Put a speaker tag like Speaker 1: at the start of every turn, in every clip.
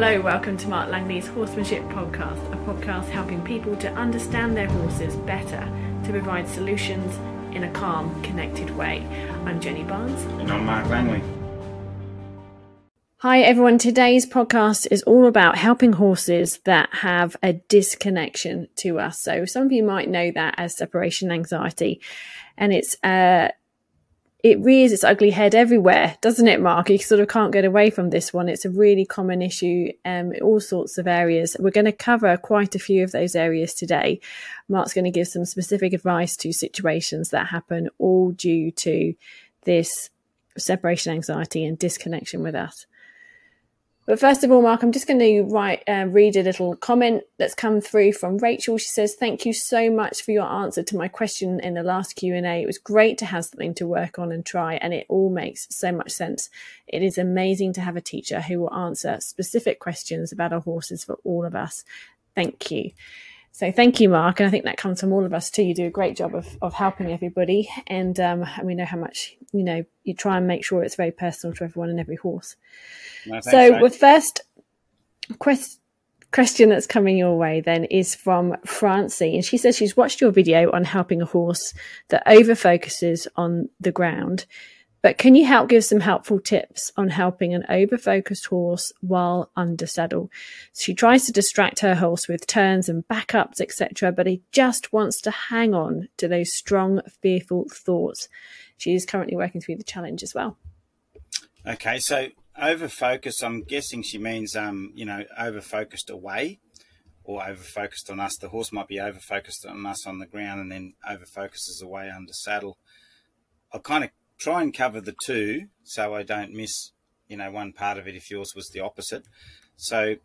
Speaker 1: Hello, welcome to Mark Langley's Horsemanship Podcast, a podcast helping people to understand their horses better to provide solutions in a calm, connected way. I'm Jenny Barnes.
Speaker 2: And I'm Mark Langley.
Speaker 1: Hi, everyone. Today's podcast is all about helping horses that have a disconnection to us. So, some of you might know that as separation anxiety, and it's uh, it rears its ugly head everywhere, doesn't it, Mark? You sort of can't get away from this one. It's a really common issue um, in all sorts of areas. We're going to cover quite a few of those areas today. Mark's going to give some specific advice to situations that happen all due to this separation anxiety and disconnection with us. But first of all, Mark, I'm just going to write, uh, read a little comment that's come through from Rachel. She says, "Thank you so much for your answer to my question in the last Q and A. It was great to have something to work on and try, and it all makes so much sense. It is amazing to have a teacher who will answer specific questions about our horses for all of us. Thank you." So thank you, Mark, and I think that comes from all of us too. You do a great job of, of helping everybody, and um, we know how much you know. You try and make sure it's very personal to everyone and every horse. No, so, the first quest- question that's coming your way then is from Francie, and she says she's watched your video on helping a horse that over focuses on the ground but can you help give some helpful tips on helping an over-focused horse while under saddle? She tries to distract her horse with turns and backups, etc., but he just wants to hang on to those strong, fearful thoughts. She is currently working through the challenge as well.
Speaker 2: Okay, so over focus, I'm guessing she means, um, you know, over focused away or over focused on us. The horse might be over focused on us on the ground and then over focuses away under saddle. I'll kind of try and cover the two so I don't miss, you know, one part of it if yours was the opposite. So,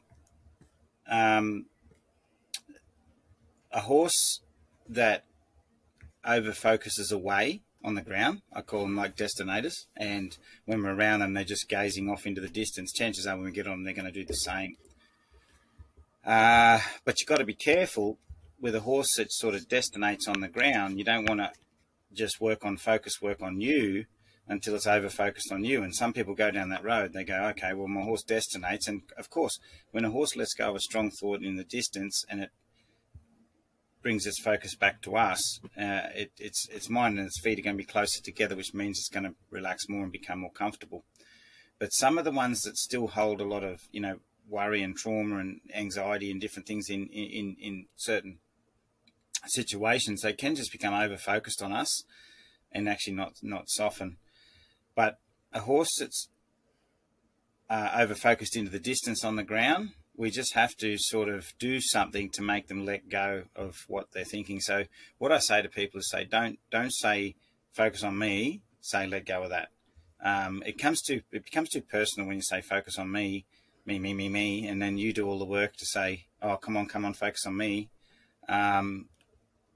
Speaker 2: um, a horse that over focuses away on the ground, I call them like destinators. And when we're around them, they're just gazing off into the distance. Chances are when we get on them, they're going to do the same. Uh, but you've got to be careful with a horse that sort of destinates on the ground. You don't want to just work on focus work on you until it's over focused on you. And some people go down that road. They go, okay, well, my horse destinates. And of course, when a horse lets go of a strong thought in the distance and it brings its focus back to us, uh, it, its its mind and its feet are going to be closer together, which means it's going to relax more and become more comfortable. But some of the ones that still hold a lot of, you know, worry and trauma and anxiety and different things in in, in certain situations, they can just become over focused on us and actually not not soften. But a horse that's uh, over focused into the distance on the ground, we just have to sort of do something to make them let go of what they're thinking. So what I say to people is say don't don't say focus on me, say let go of that. Um, it comes to it becomes too personal when you say focus on me, me me me me, and then you do all the work to say oh come on come on focus on me. Um,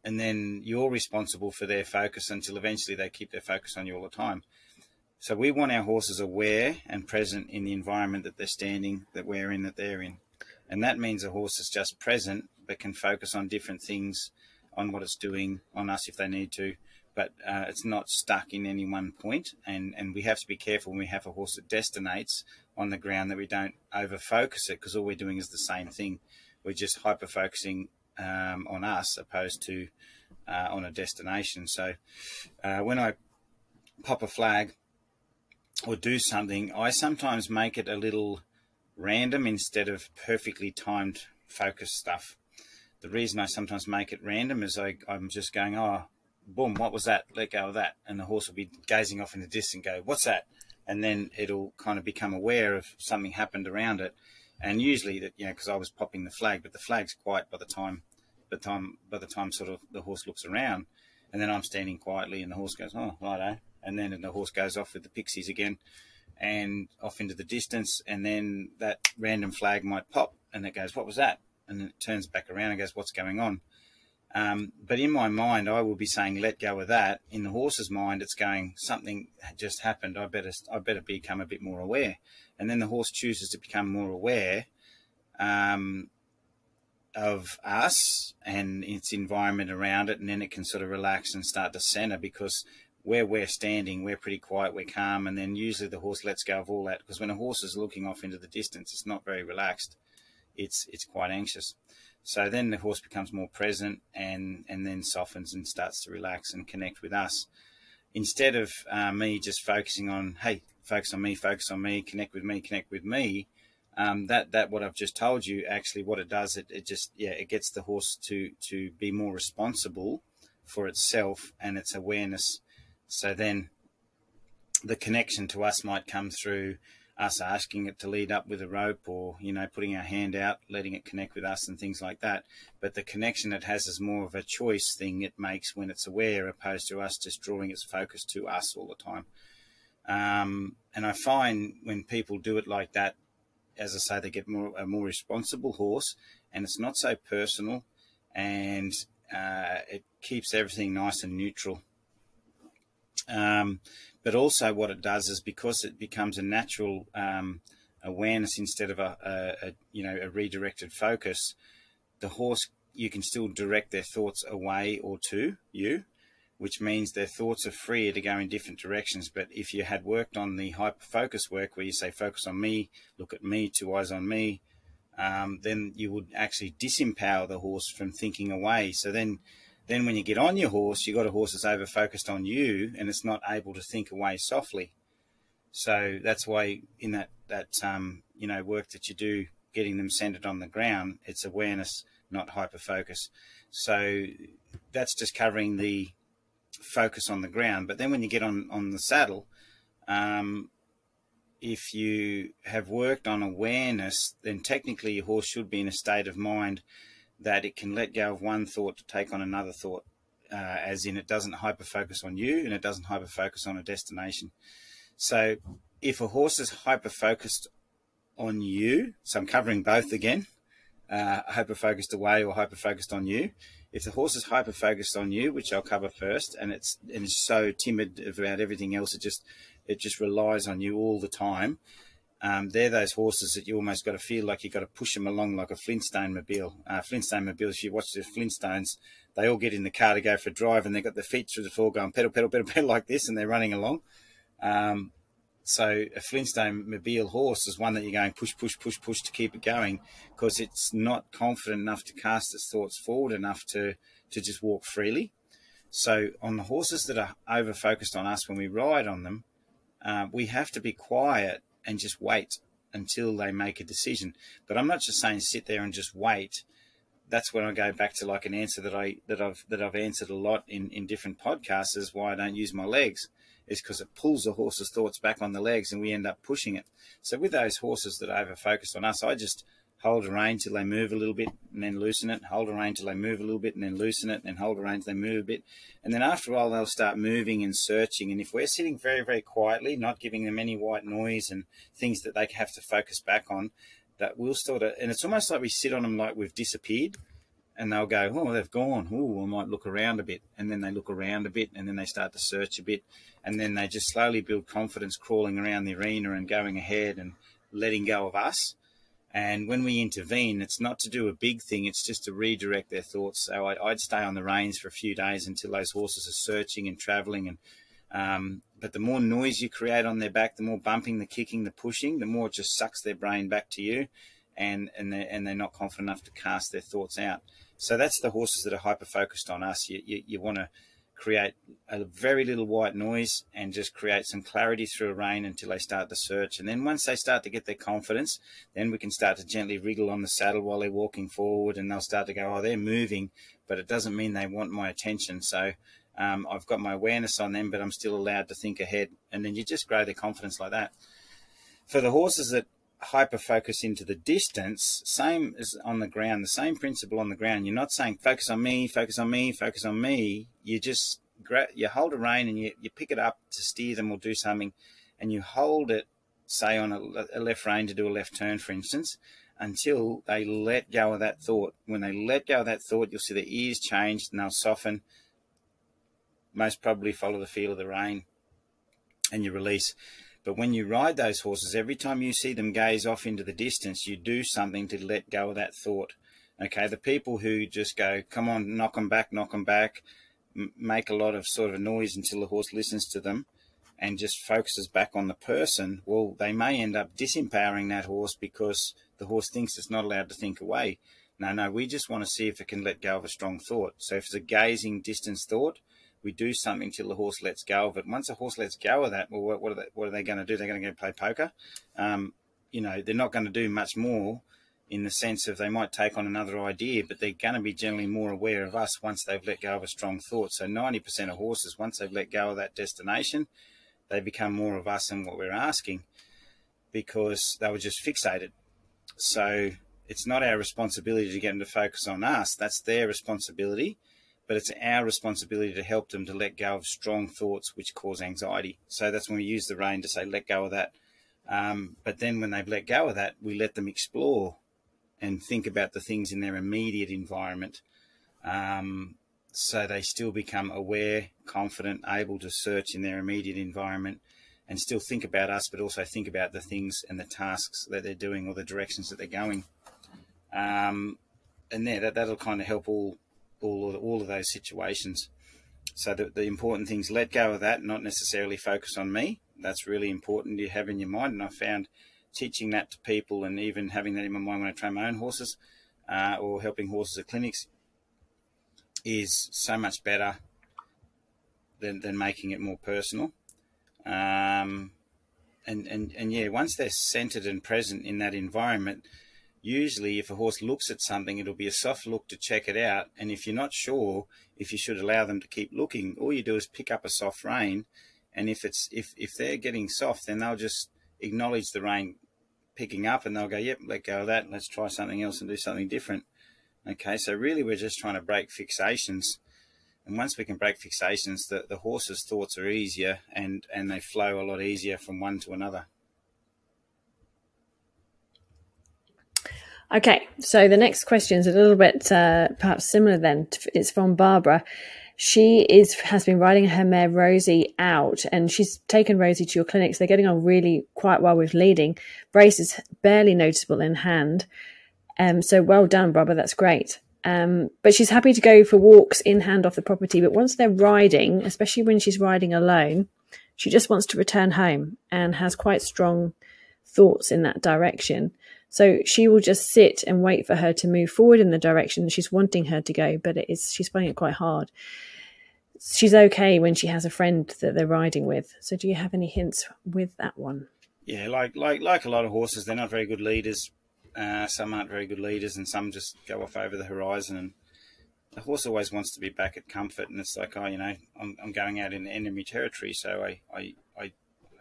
Speaker 2: and then you're responsible for their focus until eventually they keep their focus on you all the time. So we want our horses aware and present in the environment that they're standing, that we're in, that they're in. And that means a horse is just present, but can focus on different things, on what it's doing, on us if they need to. But uh, it's not stuck in any one point. And, and we have to be careful when we have a horse that destinates on the ground that we don't over focus it because all we're doing is the same thing. We're just hyper focusing um, on us opposed to uh, on a destination. So uh, when I pop a flag or do something, I sometimes make it a little random instead of perfectly timed focus stuff. The reason I sometimes make it random is I, I'm just going, oh, boom, what was that? Let go of that. And the horse will be gazing off in the distance and go, what's that? And then it'll kind of become aware of something happened around it and usually that you know because I was popping the flag, but the flag's quiet by the time, by the time by the time sort of the horse looks around, and then I'm standing quietly, and the horse goes, oh righto, and then the horse goes off with the pixies again, and off into the distance, and then that random flag might pop, and it goes, what was that? And it turns back around and goes, what's going on? Um, but in my mind, I will be saying, "Let go of that." In the horse's mind, it's going, "Something just happened. I better, I better become a bit more aware." And then the horse chooses to become more aware um, of us and its environment around it, and then it can sort of relax and start to center because where we're standing, we're pretty quiet, we're calm, and then usually the horse lets go of all that because when a horse is looking off into the distance, it's not very relaxed. It's it's quite anxious. So then the horse becomes more present and and then softens and starts to relax and connect with us. Instead of uh, me just focusing on, hey, focus on me, focus on me, connect with me, connect with me. Um, that that what I've just told you actually what it does it, it just yeah it gets the horse to to be more responsible for itself and its awareness so then the connection to us might come through us asking it to lead up with a rope or, you know, putting our hand out, letting it connect with us and things like that. But the connection it has is more of a choice thing it makes when it's aware opposed to us just drawing its focus to us all the time. Um, and I find when people do it like that, as I say, they get more a more responsible horse, and it's not so personal, and uh, it keeps everything nice and neutral. Um, but also, what it does is because it becomes a natural um, awareness instead of a, a, a, you know a redirected focus, the horse you can still direct their thoughts away or to you, which means their thoughts are freer to go in different directions. But if you had worked on the hyper focus work, where you say focus on me, look at me, two eyes on me, um, then you would actually disempower the horse from thinking away. So then then when you get on your horse, you've got a horse that's over focused on you and it's not able to think away softly. So that's why in that, that um, you know, work that you do, getting them centered on the ground, it's awareness, not hyper focus. So that's just covering the focus on the ground. But then when you get on, on the saddle, um, if you have worked on awareness, then technically your horse should be in a state of mind that it can let go of one thought to take on another thought, uh, as in it doesn't hyper focus on you and it doesn't hyper focus on a destination. So if a horse is hyper focused on you, so I'm covering both again, uh, hyper focused away or hyper focused on you. If the horse is hyper focused on you, which I'll cover first, and it's and is so timid about everything else, it just it just relies on you all the time um, they're those horses that you almost got to feel like you got to push them along like a Flintstone mobile. Uh, Flintstone mobile, if you watch the Flintstones, they all get in the car to go for a drive and they've got their feet through the floor going pedal, pedal, pedal, pedal like this and they're running along. Um, so a Flintstone mobile horse is one that you're going push, push, push, push to keep it going because it's not confident enough to cast its thoughts forward enough to, to just walk freely. So on the horses that are over focused on us when we ride on them, uh, we have to be quiet and just wait until they make a decision. But I'm not just saying sit there and just wait. That's when I go back to like an answer that I that I've that I've answered a lot in in different podcasts is why I don't use my legs is because it pulls the horse's thoughts back on the legs and we end up pushing it. So with those horses that over focused on us, I just hold a rein till they move a little bit and then loosen it, hold a rein till they move a little bit and then loosen it, and hold a rein till they move a bit. And then after a while, they'll start moving and searching. And if we're sitting very, very quietly, not giving them any white noise and things that they have to focus back on, that we'll sort of, and it's almost like we sit on them like we've disappeared. And they'll go, oh, they've gone. Oh, I might look around a bit. And then they look around a bit, and then they start to search a bit. And then they just slowly build confidence crawling around the arena and going ahead and letting go of us and when we intervene, it's not to do a big thing, it's just to redirect their thoughts. So I, would stay on the reins for a few days until those horses are searching and traveling. And um, But the more noise you create on their back, the more bumping, the kicking, the pushing, the more it just sucks their brain back to you. And, and, they're, and they're not confident enough to cast their thoughts out. So that's the horses that are hyper focused on us. You, you, you want to create a very little white noise and just create some clarity through a rein until they start to search. And then once they start to get their confidence, then we can start to gently wriggle on the saddle while they're walking forward and they'll start to go, oh, they're moving, but it doesn't mean they want my attention. So um, I've got my awareness on them, but I'm still allowed to think ahead. And then you just grow their confidence like that. For the horses that hyper focus into the distance, same as on the ground, the same principle on the ground. You're not saying focus on me, focus on me, focus on me. You just you hold a rein and you, you pick it up to steer them or do something, and you hold it, say on a, a left rein to do a left turn, for instance, until they let go of that thought. When they let go of that thought, you'll see their ears change and they'll soften. Most probably follow the feel of the rein, and you release. But when you ride those horses, every time you see them gaze off into the distance, you do something to let go of that thought. Okay, the people who just go, come on, knock them back, knock them back, m- make a lot of sort of noise until the horse listens to them and just focuses back on the person, well, they may end up disempowering that horse because the horse thinks it's not allowed to think away. No, no, we just want to see if it can let go of a strong thought. So if it's a gazing distance thought, we do something till the horse lets go of it. Once a horse lets go of that, well, what, are they, what are they going to do? They're going to go play poker. Um, you know, they're not going to do much more in the sense of they might take on another idea, but they're going to be generally more aware of us once they've let go of a strong thought. So 90% of horses, once they've let go of that destination, they become more of us and what we're asking because they were just fixated. So it's not our responsibility to get them to focus on us. That's their responsibility, but it's our responsibility to help them to let go of strong thoughts which cause anxiety. So that's when we use the rein to say, let go of that. Um, but then when they've let go of that, we let them explore and think about the things in their immediate environment. Um, so they still become aware, confident, able to search in their immediate environment and still think about us, but also think about the things and the tasks that they're doing or the directions that they're going. Um, and there, that, that'll kind of help all, all, of, all of those situations. So the, the important thing is let go of that, not necessarily focus on me. That's really important to have in your mind. And I found teaching that to people and even having that in my mind when I train my own horses uh, or helping horses at clinics is so much better than, than making it more personal. Um, and, and, and yeah, once they're centered and present in that environment, usually if a horse looks at something, it'll be a soft look to check it out. And if you're not sure if you should allow them to keep looking, all you do is pick up a soft rein. And if it's if, if they're getting soft, then they'll just acknowledge the rein picking up and they'll go, yep, let go of that. Let's try something else and do something different. Okay, so really we're just trying to break fixations. And once we can break fixations, the, the horse's thoughts are easier and, and they flow a lot easier from one to another.
Speaker 1: Okay, so the next question is a little bit uh, perhaps similar then. It's from Barbara. She is has been riding her mare Rosie out, and she's taken Rosie to your clinics. They're getting on really quite well with leading. Brace is barely noticeable in hand. Um, so well done, Barbara. That's great. Um, but she's happy to go for walks in hand off the property. But once they're riding, especially when she's riding alone, she just wants to return home and has quite strong thoughts in that direction. So she will just sit and wait for her to move forward in the direction she's wanting her to go, but it is she's finding it quite hard. She's okay when she has a friend that they're riding with. So do you have any hints with that one?
Speaker 2: Yeah, like like like a lot of horses, they're not very good leaders. Uh, some aren't very good leaders, and some just go off over the horizon. And the horse always wants to be back at comfort, and it's like, oh, you know, I'm, I'm going out in enemy territory, so I, I I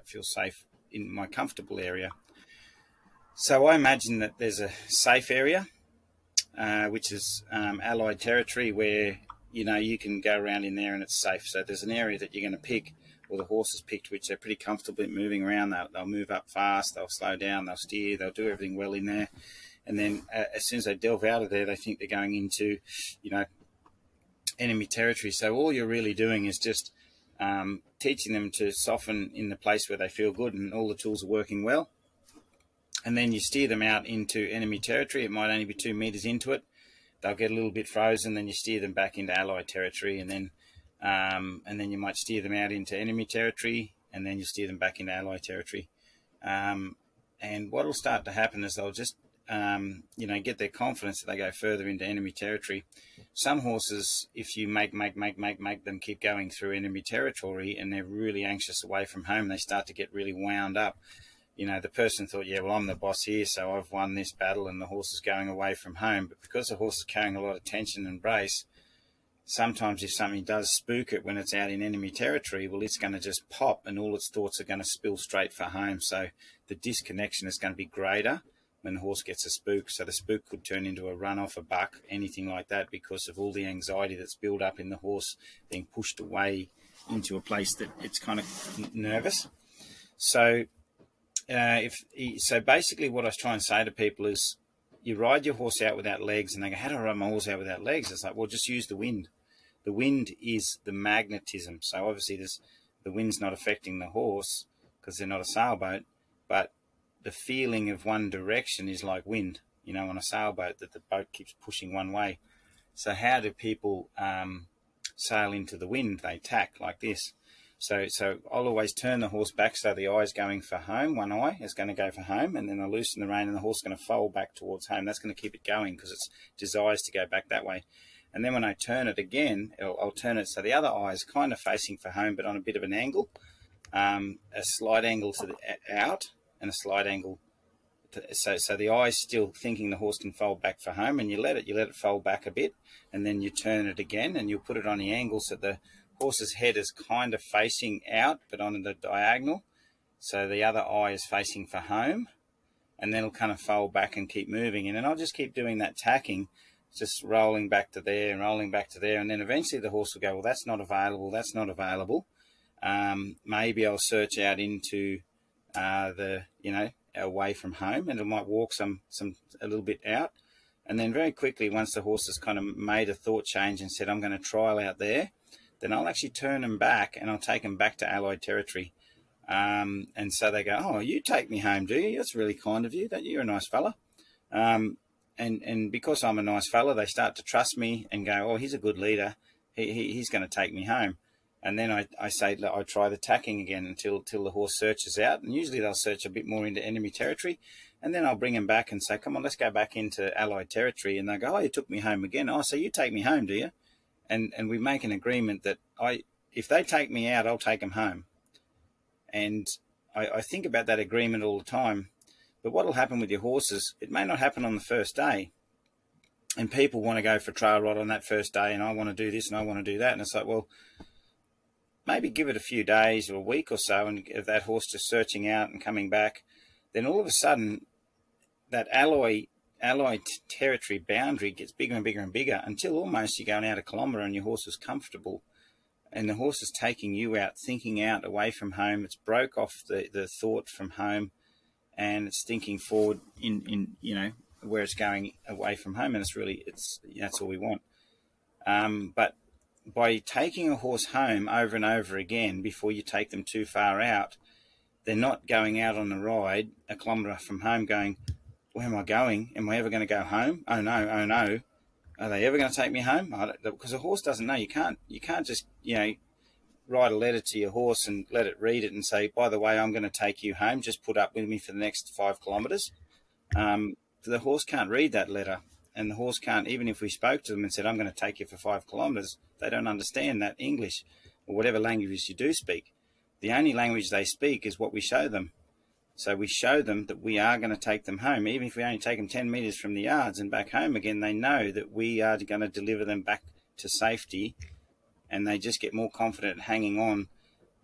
Speaker 2: feel safe in my comfortable area. So I imagine that there's a safe area, uh, which is um, allied territory, where you know you can go around in there and it's safe. So there's an area that you're going to pick, or the horse has picked, which they're pretty comfortable in moving around. They'll, they'll move up fast, they'll slow down, they'll steer, they'll do everything well in there. And then uh, as soon as they delve out of there, they think they're going into, you know, enemy territory. So all you're really doing is just um, teaching them to soften in the place where they feel good, and all the tools are working well and then you steer them out into enemy territory. It might only be two meters into it. They'll get a little bit frozen. Then you steer them back into allied territory, and then um, and then you might steer them out into enemy territory, and then you steer them back into allied territory. Um, and what will start to happen is they'll just um, you know get their confidence that they go further into enemy territory. Some horses, if you make make make make make them keep going through enemy territory, and they're really anxious away from home, they start to get really wound up you know, the person thought, yeah, well, I'm the boss here, so I've won this battle and the horse is going away from home. But because the horse is carrying a lot of tension and brace, sometimes if something does spook it when it's out in enemy territory, well, it's going to just pop and all its thoughts are going to spill straight for home. So the disconnection is going to be greater when the horse gets a spook. So the spook could turn into a run off, a buck, anything like that because of all the anxiety that's built up in the horse being pushed away into a place that it's kind of nervous. So uh, if so, basically, what I was trying to say to people is, you ride your horse out without legs, and they go, "How do I ride my horse out without legs?" It's like, well, just use the wind. The wind is the magnetism. So obviously, this the wind's not affecting the horse because they're not a sailboat, but the feeling of one direction is like wind. You know, on a sailboat, that the boat keeps pushing one way. So how do people um, sail into the wind. They tack like this. So, so I'll always turn the horse back so the eye's going for home. One eye is going to go for home, and then I loosen the rein, and the horse is going to fold back towards home. That's going to keep it going because it desires to go back that way. And then when I turn it again, I'll, turn it so the other eye is kind of facing for home, but on a bit of an angle, um, a slight angle to the out, and a slight angle. So, so the eye's still thinking the horse can fold back for home, and you let it, you let it fold back a bit, and then you turn it again, and you'll put it on the angle so the horse's head is kind of facing out, but on the diagonal. So the other eye is facing for home, and then it'll kind of fold back and keep moving. And then I'll just keep doing that tacking, just rolling back to there and rolling back to there. And then eventually the horse will go, well, that's not available, that's not available. Um, maybe I'll search out into uh, the, you know, away from home, and it might walk some, some a little bit out. And then very quickly, once the horse has kind of made a thought change and said, I'm going to trial out there, then I'll actually turn them back and I'll take them back to Allied territory. Um, and so they go, "Oh, you take me home, do you? That's really kind of you. That you're a nice fella." Um, and and because I'm a nice fella, they start to trust me and go, "Oh, he's a good leader. He, he he's going to take me home." And then I, I say I try the tacking again until until the horse searches out, and usually they'll search a bit more into enemy territory, and then I'll bring him back and say, "Come on, let's go back into Allied territory." And they go, "Oh, you took me home again. Oh, so you take me home, do you?" And and we make an agreement that I if they take me out, I'll take them home. And I, I think about that agreement all the time. But what will happen with your horses? It may not happen on the first day. And people want to go for trail ride on that first day, and I want to do this and I want to do that. And it's like, well, maybe give it a few days or a week or so, and if that horse just searching out and coming back, then all of a sudden, that alloy allied territory boundary gets bigger and bigger and bigger until almost you're going out a kilometre and your horse is comfortable and the horse is taking you out, thinking out away from home. It's broke off the, the thought from home and it's thinking forward in, in you know where it's going away from home and it's really it's that's all we want. Um, but by taking a horse home over and over again before you take them too far out, they're not going out on a ride a kilometre from home going, where am I going? Am I ever going to go home? Oh no, oh no. Are they ever going to take me home? Because a horse doesn't know. You can't, you can't just, you know, write a letter to your horse and let it read it and say, by the way, I'm going to take you home. Just put up with me for the next five kilometres. Um, the horse can't read that letter. And the horse can't, even if we spoke to them and said, I'm going to take you for five kilometres, they don't understand that English or whatever languages you do speak. The only language they speak is what we show them. So we show them that we are going to take them home. Even if we only take them 10 metres from the yards and back home again, they know that we are going to deliver them back to safety and they just get more confident hanging on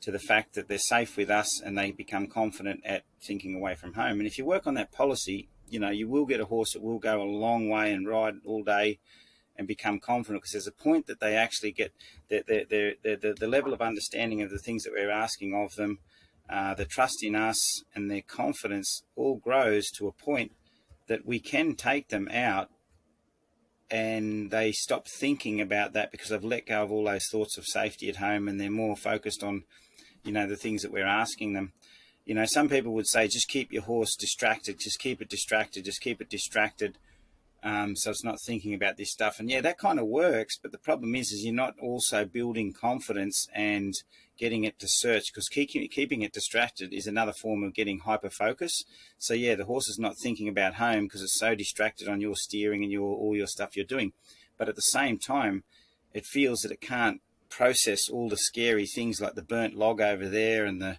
Speaker 2: to the fact that they're safe with us and they become confident at thinking away from home. And if you work on that policy, you know, you will get a horse that will go a long way and ride all day and become confident because there's a point that they actually get the, the, the, the, the level of understanding of the things that we're asking of them uh, the trust in us and their confidence all grows to a point that we can take them out and they stop thinking about that because they've let go of all those thoughts of safety at home and they're more focused on you know the things that we're asking them. You know some people would say just keep your horse distracted just keep it distracted just keep it distracted um, so it's not thinking about this stuff. And yeah that kind of works but the problem is is you're not also building confidence and getting it to search because keeping, keeping it distracted is another form of getting hyper focus. So yeah, the horse is not thinking about home because it's so distracted on your steering and your all your stuff you're doing. But at the same time, it feels that it can't process all the scary things like the burnt log over there and the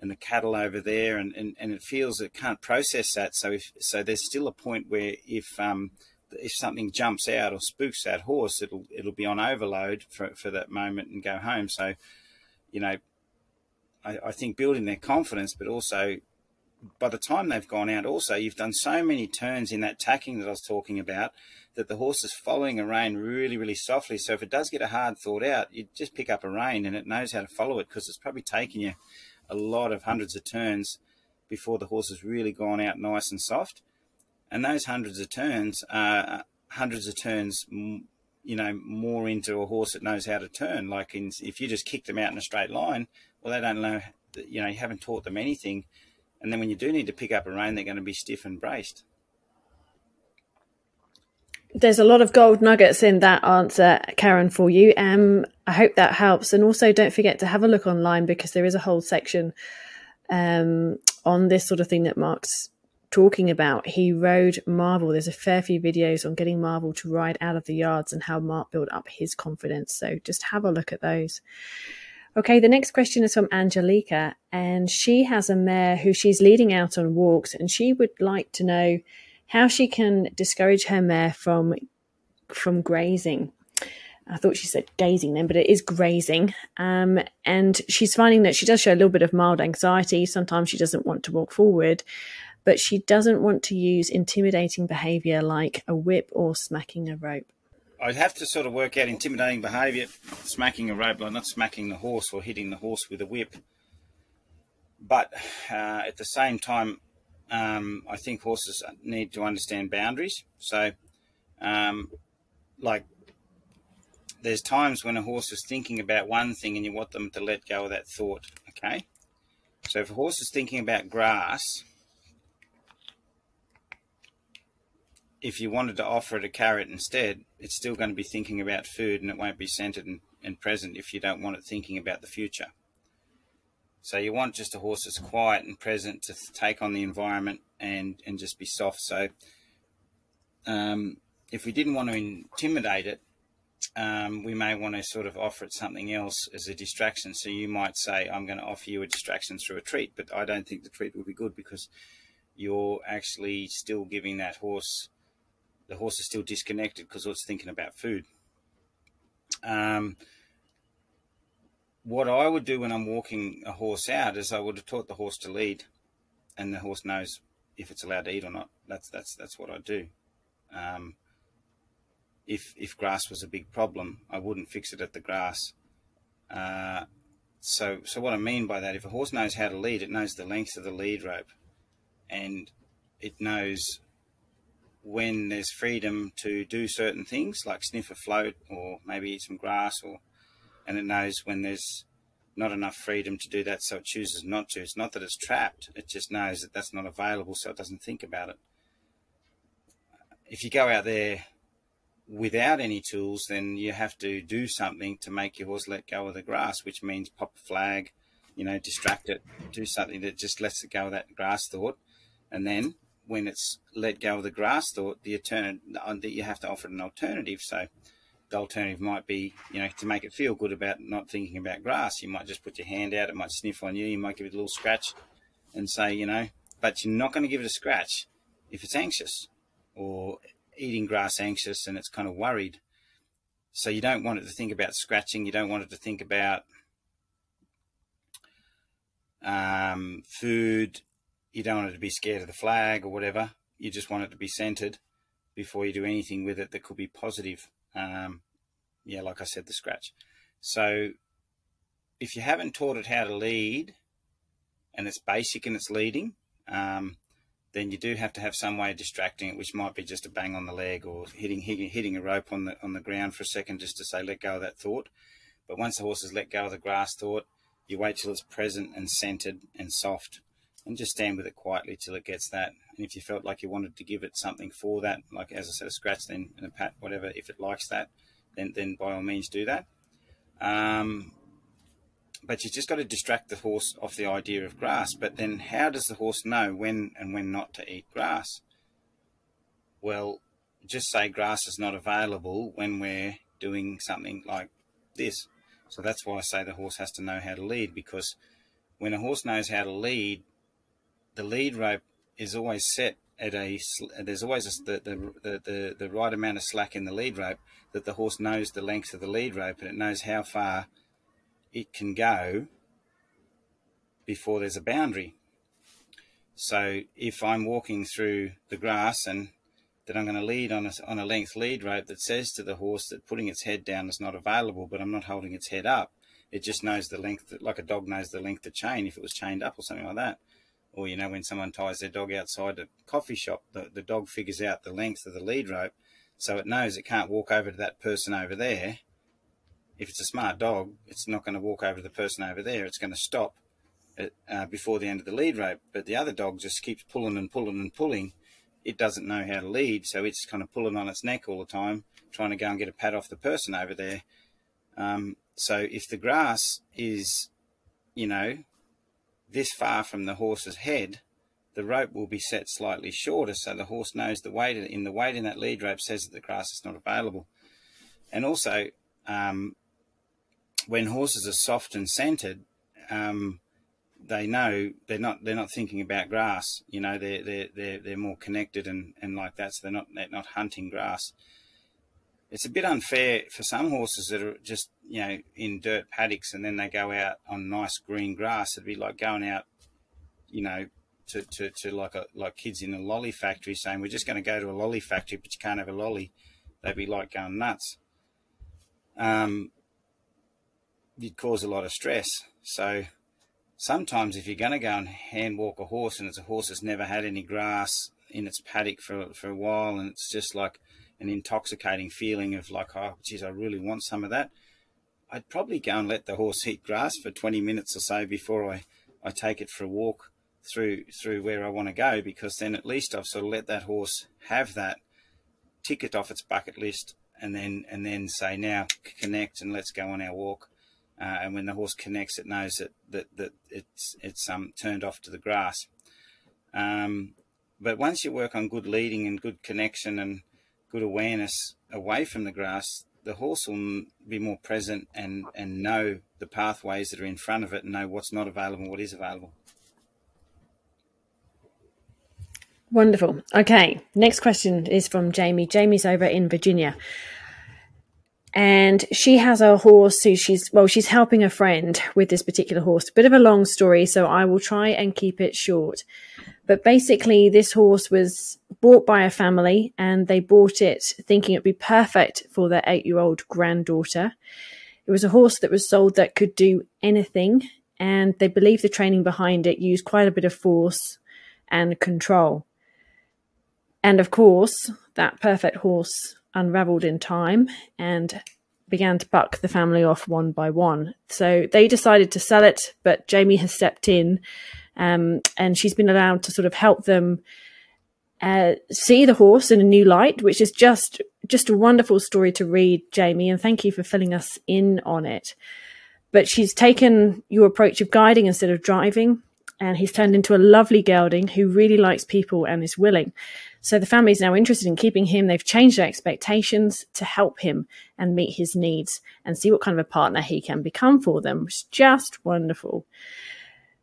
Speaker 2: and the cattle over there and, and, and it feels it can't process that. So if so there's still a point where if um if something jumps out or spooks that horse, it'll it'll be on overload for, for that moment and go home. So you know, I, I think building their confidence, but also by the time they've gone out, also you've done so many turns in that tacking that I was talking about that the horse is following a rein really, really softly. So if it does get a hard thought out, you just pick up a rein and it knows how to follow it because it's probably taken you a lot of hundreds of turns before the horse has really gone out nice and soft. And those hundreds of turns are hundreds of turns you know, more into a horse that knows how to turn. Like in, if you just kick them out in a straight line, well, they don't know, you know, you haven't taught them anything. And then when you do need to pick up a rein, they're going to be stiff and braced.
Speaker 1: There's a lot of gold nuggets in that answer, Karen, for you. Um, I hope that helps. And also, don't forget to have a look online because there is a whole section um, on this sort of thing that Mark's talking about. He rode Marvel. There's a fair few videos on getting Marvel to ride out of the yards and how Mark built up his confidence. So just have a look at those. Okay, the next question is from Angelica, and she has a mare who she's leading out on walks, and she would like to know how she can discourage her mare from from grazing. I thought she said gazing then, but it is grazing. Um, and she's finding that she does show a little bit of mild anxiety. Sometimes she doesn't want to walk forward, but she doesn't want to use intimidating behavior like a whip or smacking a rope.
Speaker 2: I'd have to sort of work out intimidating behaviour, smacking a rope, like not smacking the horse or hitting the horse with a whip. But uh, at the same time, um, I think horses need to understand boundaries. So, um, like there's times when a horse is thinking about one thing and you want them to let go of that thought. Okay. So if a horse is thinking about grass, if you wanted to offer it a carrot instead, it's still going to be thinking about food and it won't be centered and, and present if you don't want it thinking about the future. So you want just a horse that's quiet and present to take on the environment and, and just be soft. So um, if we didn't want to intimidate it, um, we may want to sort of offer it something else as a distraction. So you might say, I'm going to offer you a distraction through a treat, but I don't think the treat will be good because you're actually still giving that horse, the horse is still disconnected because it's thinking about food. Um, what I would do when I'm walking a horse out is I would have taught the horse to lead, and the horse knows if it's allowed to eat or not. That's that's that's what I do. Um, if if grass was a big problem, I wouldn't fix it at the grass. Uh, so so what I mean by that, if a horse knows how to lead, it knows the length of the lead rope, and it knows when there's freedom to do certain things like sniff a float or maybe eat some grass or and it knows when there's not enough freedom to do that so it chooses not to it's not that it's trapped it just knows that that's not available so it doesn't think about it if you go out there without any tools, then you have to do something to make your horse let go of the grass, which means pop a flag, you know, distract it, do something that just lets it go of that grass thought. And then when it's let go of the grass thought, the alternative that you have to offer an alternative. So the alternative might be, you know, to make it feel good about not thinking about grass, you might just put your hand out, it might sniff on you, you might give it a little scratch and say, you know, but you're not going to give it a scratch if it's anxious or eating grass anxious and it's kind of worried. So you don't want it to think about scratching. You don't want it to think about um, food. You don't want it to be scared of the flag or whatever. You just want it to be centered before you do anything with it that could be positive. Um, yeah, like I said, the scratch. So if you haven't taught it how to lead and it's basic in its leading, um, then you do have to have some way of distracting it, which might be just a bang on the leg or hitting, hitting hitting a rope on the on the ground for a second just to say let go of that thought. But once the horse has let go of the grass thought, you wait till it's present and centered and soft, and just stand with it quietly till it gets that. And if you felt like you wanted to give it something for that, like as I said, a scratch, then and a pat, whatever, if it likes that, then then by all means do that. Um, but you just got to distract the horse off the idea of grass. But then, how does the horse know when and when not to eat grass? Well, just say grass is not available when we're doing something like this. So that's why I say the horse has to know how to lead because when a horse knows how to lead, the lead rope is always set at a there's always a, the, the, the the right amount of slack in the lead rope that the horse knows the length of the lead rope and it knows how far it can go before there's a boundary. So if I'm walking through the grass and that I'm going to lead on a, on a length lead rope that says to the horse that putting its head down is not available, but I'm not holding its head up. It just knows the length, like a dog knows the length of chain if it was chained up or something like that. Or, you know, when someone ties their dog outside a coffee shop, the, the dog figures out the length of the lead rope. So it knows it can't walk over to that person over there if it's a smart dog, it's not going to walk over to the person over there. It's going to stop uh, before the end of the lead rope. But the other dog just keeps pulling and pulling and pulling. It doesn't know how to lead, so it's kind of pulling on its neck all the time, trying to go and get a pat off the person over there. Um, so if the grass is, you know, this far from the horse's head, the rope will be set slightly shorter so the horse knows the weight in the weight in that lead rope says that the grass is not available. And also, um, when horses are soft and centered, um, they know they're not they're not thinking about grass. You know, they're they're they're, they're more connected and, and like that. So they're not they're not hunting grass. It's a bit unfair for some horses that are just you know in dirt paddocks and then they go out on nice green grass. It'd be like going out, you know, to, to, to like a like kids in a lolly factory saying we're just going to go to a lolly factory, but you can't have a lolly. They'd be like going nuts. Um, you'd cause a lot of stress. So sometimes if you're going to go and hand walk a horse and it's a horse that's never had any grass in its paddock for, for a while and it's just like an intoxicating feeling of like, oh, geez, I really want some of that. I'd probably go and let the horse eat grass for 20 minutes or so before I, I take it for a walk through through where I want to go because then at least I've sort of let that horse have that ticket off its bucket list and then and then say now connect and let's go on our walk uh, and when the horse connects, it knows that that, that it's it's um, turned off to the grass. Um, but once you work on good leading and good connection and good awareness away from the grass, the horse will be more present and, and know the pathways that are in front of it and know what's not available, what is available.
Speaker 1: Wonderful. Okay, next question is from Jamie. Jamie's over in Virginia and she has a horse who she's well she's helping a friend with this particular horse A bit of a long story so i will try and keep it short but basically this horse was bought by a family and they bought it thinking it'd be perfect for their eight year old granddaughter it was a horse that was sold that could do anything and they believe the training behind it used quite a bit of force and control and of course that perfect horse unraveled in time and began to buck the family off one by one. So they decided to sell it, but Jamie has stepped in um, and she's been allowed to sort of help them uh, see the horse in a new light, which is just just a wonderful story to read, Jamie. And thank you for filling us in on it. But she's taken your approach of guiding instead of driving, and he's turned into a lovely gelding who really likes people and is willing. So the family is now interested in keeping him. They've changed their expectations to help him and meet his needs and see what kind of a partner he can become for them, It's just wonderful.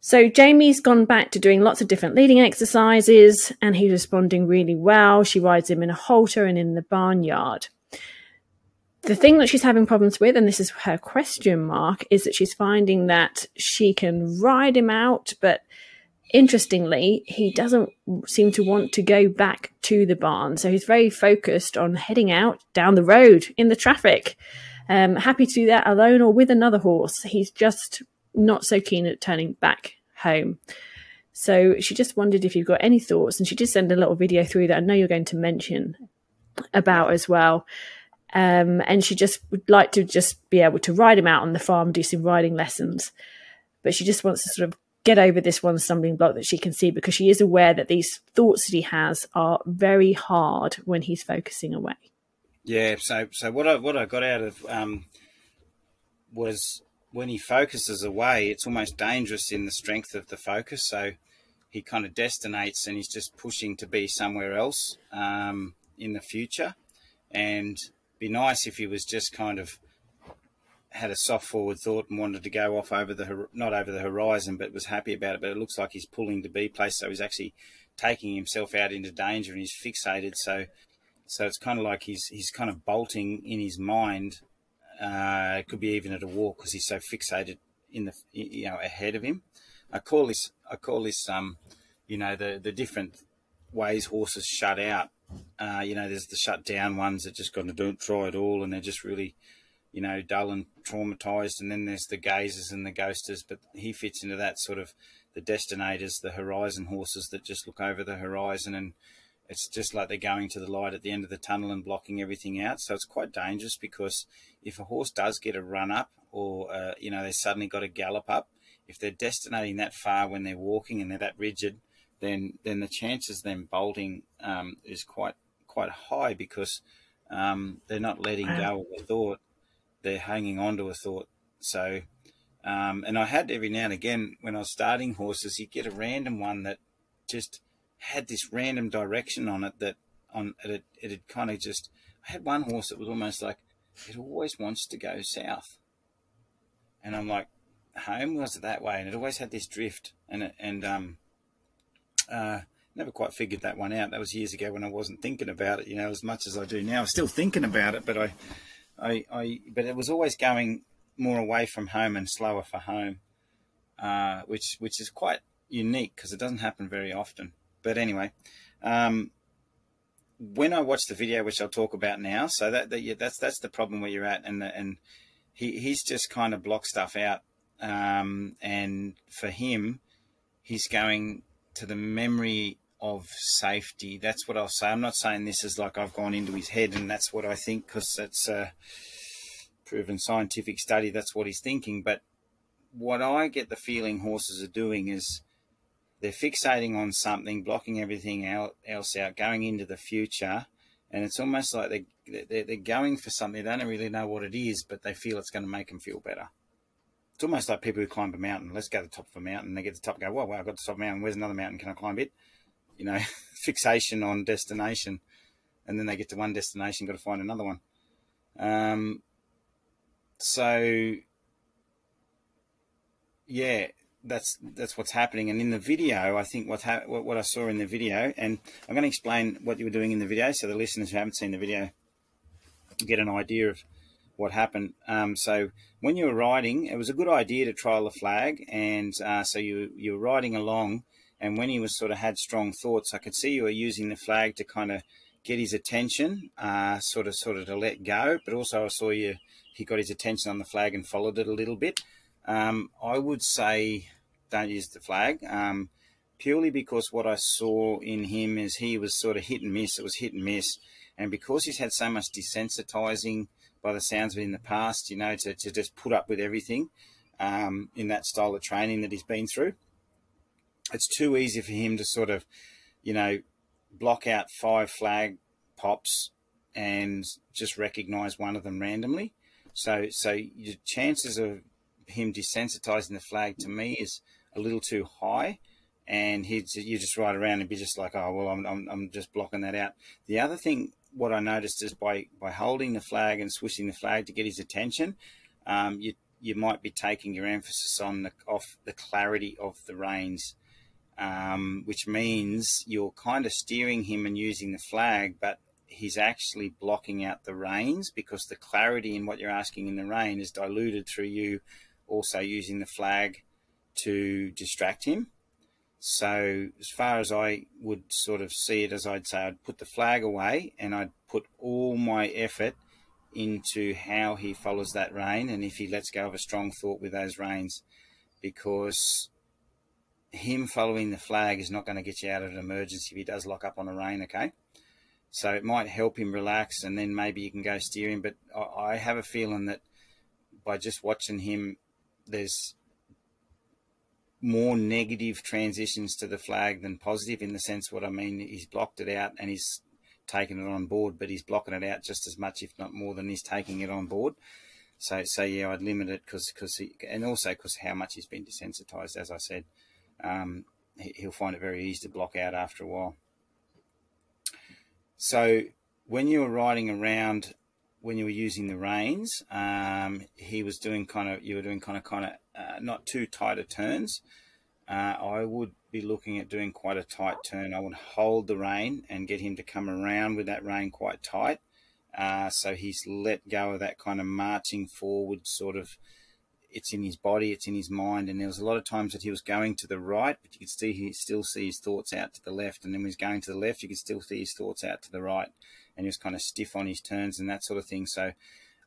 Speaker 1: So Jamie's gone back to doing lots of different leading exercises and he's responding really well. She rides him in a halter and in the barnyard. The thing that she's having problems with, and this is her question mark, is that she's finding that she can ride him out, but interestingly, he doesn't seem to want to go back to the barn. So he's very focused on heading out down the road in the traffic. Um, happy to do that alone or with another horse. He's just not so keen at turning back home. So she just wondered if you've got any thoughts, and she did send a little video through that I know you're going to mention about as well. Um, and she just would like to just be able to ride him out on the farm, do some riding lessons. But she just wants to sort of get over this one stumbling block that she can see because she is aware that these thoughts that he has are very hard when he's focusing away.
Speaker 2: Yeah. So, so what I what I got out of um, was when he focuses away, it's almost dangerous in the strength of the focus. So he kind of destinates and he's just pushing to be somewhere else um, in the future. And be nice if he was just kind of had a soft forward thought and wanted to go off over the not over the horizon, but was happy about it. But it looks like he's pulling to B place, so he's actually taking himself out into danger, and he's fixated. So, so it's kind of like he's he's kind of bolting in his mind. Uh, it could be even at a walk because he's so fixated in the you know ahead of him. I call this I call this um you know the the different ways horses shut out. Uh, you know, there's the shut down ones that just got to don't try at all, and they're just really you know, dull and traumatized. And then there's the gazers and the ghosters, but he fits into that sort of the destinators, the horizon horses that just look over the horizon and it's just like they're going to the light at the end of the tunnel and blocking everything out. So it's quite dangerous because if a horse does get a run up or, uh, you know, they suddenly got a gallop up, if they're destinating that far when they're walking and they're that rigid, then then the chances of them bolting um, is quite quite high because um, they're not letting go of a thought they're hanging on to a thought. So, um, and I had every now and again when I was starting horses, you get a random one that just had this random direction on it that on it, it had kind of just. I had one horse that was almost like it always wants to go south, and I'm like, home was it that way, and it always had this drift, and and um, uh, never quite figured that one out. That was years ago when I wasn't thinking about it, you know, as much as I do now. I'm still thinking about it, but I, I, I but it was always going more away from home and slower for home, uh, which which is quite unique because it doesn't happen very often. But anyway, um, when I watch the video, which I'll talk about now, so that, that yeah, that's that's the problem where you're at, and and he he's just kind of blocked stuff out, um, and for him, he's going to the memory of safety. That's what I'll say. I'm not saying this is like I've gone into his head and that's what I think because that's a proven scientific study. That's what he's thinking. But what I get the feeling horses are doing is they're fixating on something, blocking everything else out, going into the future. And it's almost like they, they're, they're going for something. They don't really know what it is, but they feel it's going to make them feel better. It's almost like people who climb a mountain. Let's go to the top of a mountain. They get to the top and go, wow, wow, I've got the top of a mountain. Where's another mountain? Can I climb it? you know, fixation on destination, and then they get to one destination, got to find another one. Um, so yeah, that's that's what's happening. And in the video, I think what ha- what, I saw in the video, and I'm going to explain what you were doing in the video, so the listeners who haven't seen the video get an idea of what happened. Um, so when you were riding, it was a good idea to trial the flag, and uh, so you you were riding along, and when he was sort of had strong thoughts, I could see you were using the flag to kind of get his attention, uh, sort of sort of to let go. But also I saw you he got his attention on the flag and followed it a little bit. Um, I would say don't use the flag. Um, purely because what I saw in him is he was sort of hit and miss. It was hit and miss. And because he's had so much desensitizing by the sounds of it in the past, you know, to, to just put up with everything um, in that style of training that he's been through, it's too easy for him to sort of, you know, block out five flag pops and just recognize one of them randomly. So, so your chances of him desensitizing the flag to me is a little too high. And he'd, you just ride around and be just like, oh, well, I'm, I'm, I'm just blocking that out. The other thing, what I noticed is by, by holding the flag and swishing the flag to get his attention, um, you, you might be taking your emphasis on the, off the clarity of the reins um, which means you're kind of steering him and using the flag, but he's actually blocking out the reins because the clarity in what you're asking in the rein is diluted through you also using the flag to distract him. So, as far as I would sort of see it, as I'd say, I'd put the flag away and I'd put all my effort into how he follows that rein and if he lets go of a strong thought with those reins, because him following the flag is not going to get you out of an emergency if he does lock up on a rein, okay? So it might help him relax and then maybe you can go steer him. But I have a feeling that by just watching him, there's more negative transitions to the flag than positive in the sense what I mean, he's blocked it out and he's taken it on board, but he's blocking it out just as much, if not more, than he's taking it on board. So, so yeah, I'd limit it because, because, and also because how much he's been desensitized, as I said um, he'll find it very easy to block out after a while. So when you were riding around, when you were using the reins, um, he was doing kind of, you were doing kind of, kind of uh, not too tight of turns. Uh, I would be looking at doing quite a tight turn. I would hold the rein and get him to come around with that rein quite tight. Uh, so he's let go of that kind of marching forward sort of it's in his body, it's in his mind. And there was a lot of times that he was going to the right, but you could see he still see his thoughts out to the left. And then when he's going to the left, you could still see his thoughts out to the right. And he was kind of stiff on his turns and that sort of thing. So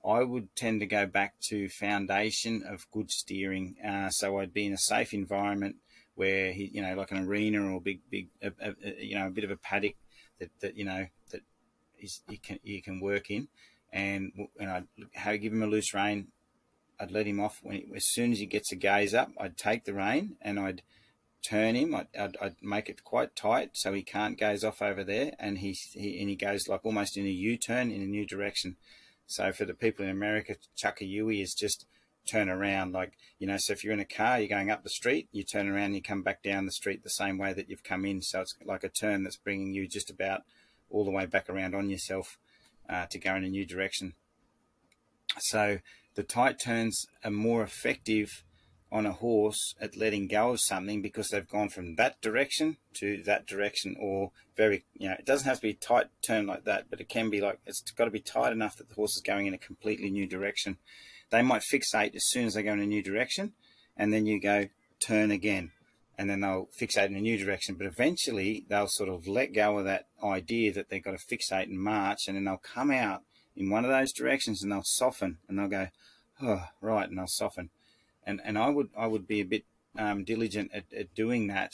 Speaker 2: I would tend to go back to foundation of good steering. Uh, so I'd be in a safe environment where he, you know, like an arena or big, big, a, a, a, you know, a bit of a paddock that, that you know that is, you can you can work in, and and I'd give him a loose rein, I'd let him off when he, as soon as he gets a gaze up. I'd take the rein and I'd turn him. I'd, I'd, I'd, make it quite tight so he can't gaze off over there, and he, he and he goes like almost in a U turn in a new direction. So for the people in America, chuck Chukka is just turn around. Like, you know, so if you're in a car, you're going up the street, you turn around and you come back down the street the same way that you've come in. So it's like a turn that's bringing you just about all the way back around on yourself uh, to go in a new direction. So the tight turns are more effective on a horse at letting go of something because they've gone from that direction to that direction or very you know it doesn't have to be tight turn like that but it can be like it's got to be tight enough that the horse is going in a completely new direction. They might fixate as soon as they go in a new direction and then you go turn again and then they'll fixate in a new direction but eventually they'll sort of let go of that idea that they've got to fixate and march and then they'll come out in one of those directions and they'll soften and they'll go oh right and they'll soften and and I would I would be a bit um, diligent at, at doing that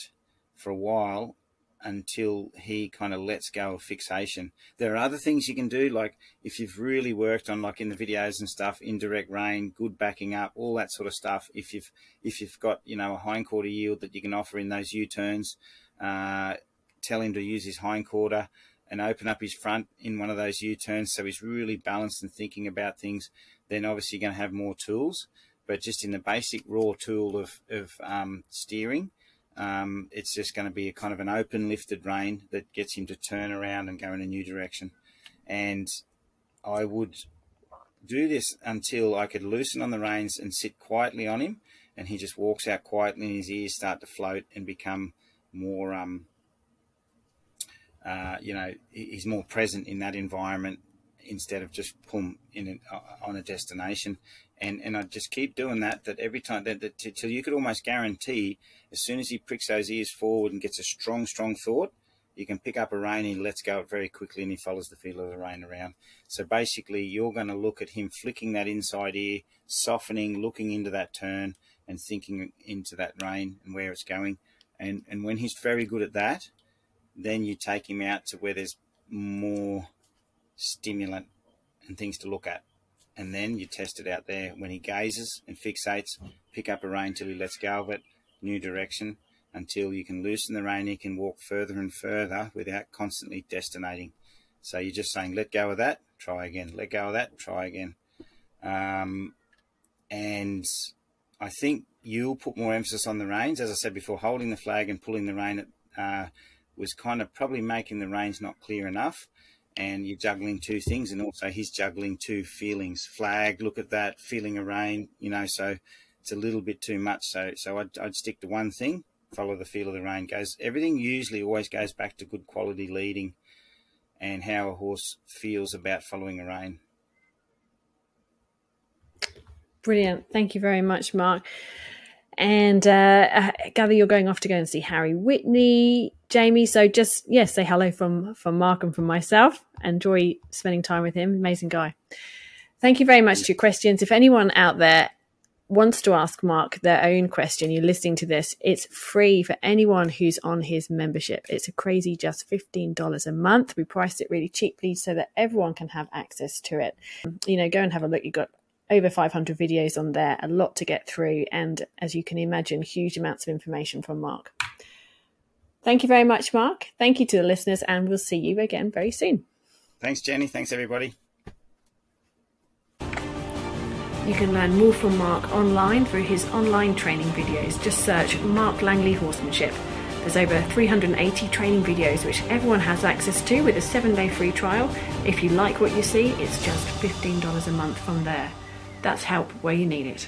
Speaker 2: for a while until he kind of lets go of fixation. There are other things you can do, like if you've really worked on, like in the videos and stuff, indirect rein, good backing up, all that sort of stuff. If you've if you've got you know a hindquarter yield that you can offer in those U turns, uh, tell him to use his hindquarter and open up his front in one of those U turns, so he's really balanced and thinking about things. Then obviously you're going to have more tools but just in the basic raw tool of, of um, steering, um, it's just going to be a kind of an open lifted rein that gets him to turn around and go in a new direction. And I would do this until I could loosen on the reins and sit quietly on him, and he just walks out quietly, and his ears start to float and become more, um, uh, you know, he's more present in that environment instead of just pum in an, uh, on a destination and and I just keep doing that. That every time that, that till you could almost guarantee, as soon as he pricks those ears forward and gets a strong, strong thought, you can pick up a rein and he lets go very quickly and he follows the feel of the rein around. So basically, you're going to look at him flicking that inside ear, softening, looking into that turn, and thinking into that rein and where it's going. And and when he's very good at that, then you take him out to where there's more stimulant and things to look at and then you test it out there. When he gazes and fixates, pick up a rein till he lets go of it, new direction, until you can loosen the rein. He can walk further and further without constantly destinating. So you're just saying, let go of that, try again. Let go of that, try again. Um, and I think you'll put more emphasis on the reins. As I said before, holding the flag and pulling the rein uh, was kind of probably making the reins not clear enough and you're juggling two things, and also he's juggling two feelings. Flag, look at that, feeling a rein you know. So it's a little bit too much. So so I'd, I'd stick to one thing, follow the feel of the rein Goes everything usually always goes back to good quality leading, and how a horse feels about following a rein.
Speaker 1: Brilliant. Thank you very much, Mark. And uh, I gather you're going off to go and see Harry Whitney, Jamie. So just yes, yeah, say hello from from Mark and from myself. Enjoy spending time with him. Amazing guy. Thank you very much to your questions. If anyone out there wants to ask Mark their own question, you're listening to this, it's free for anyone who's on his membership. It's a crazy just $15 a month. We priced it really cheaply so that everyone can have access to it. You know, go and have a look. You've got over 500 videos on there, a lot to get through, and as you can imagine, huge amounts of information from Mark. Thank you very much, Mark. Thank you to the listeners, and we'll see you again very soon.
Speaker 2: Thanks, Jenny. Thanks, everybody.
Speaker 1: You can learn more from Mark online through his online training videos. Just search Mark Langley Horsemanship. There's over 380 training videos which everyone has access to with a seven day free trial. If you like what you see, it's just $15 a month from there. That's help where you need it.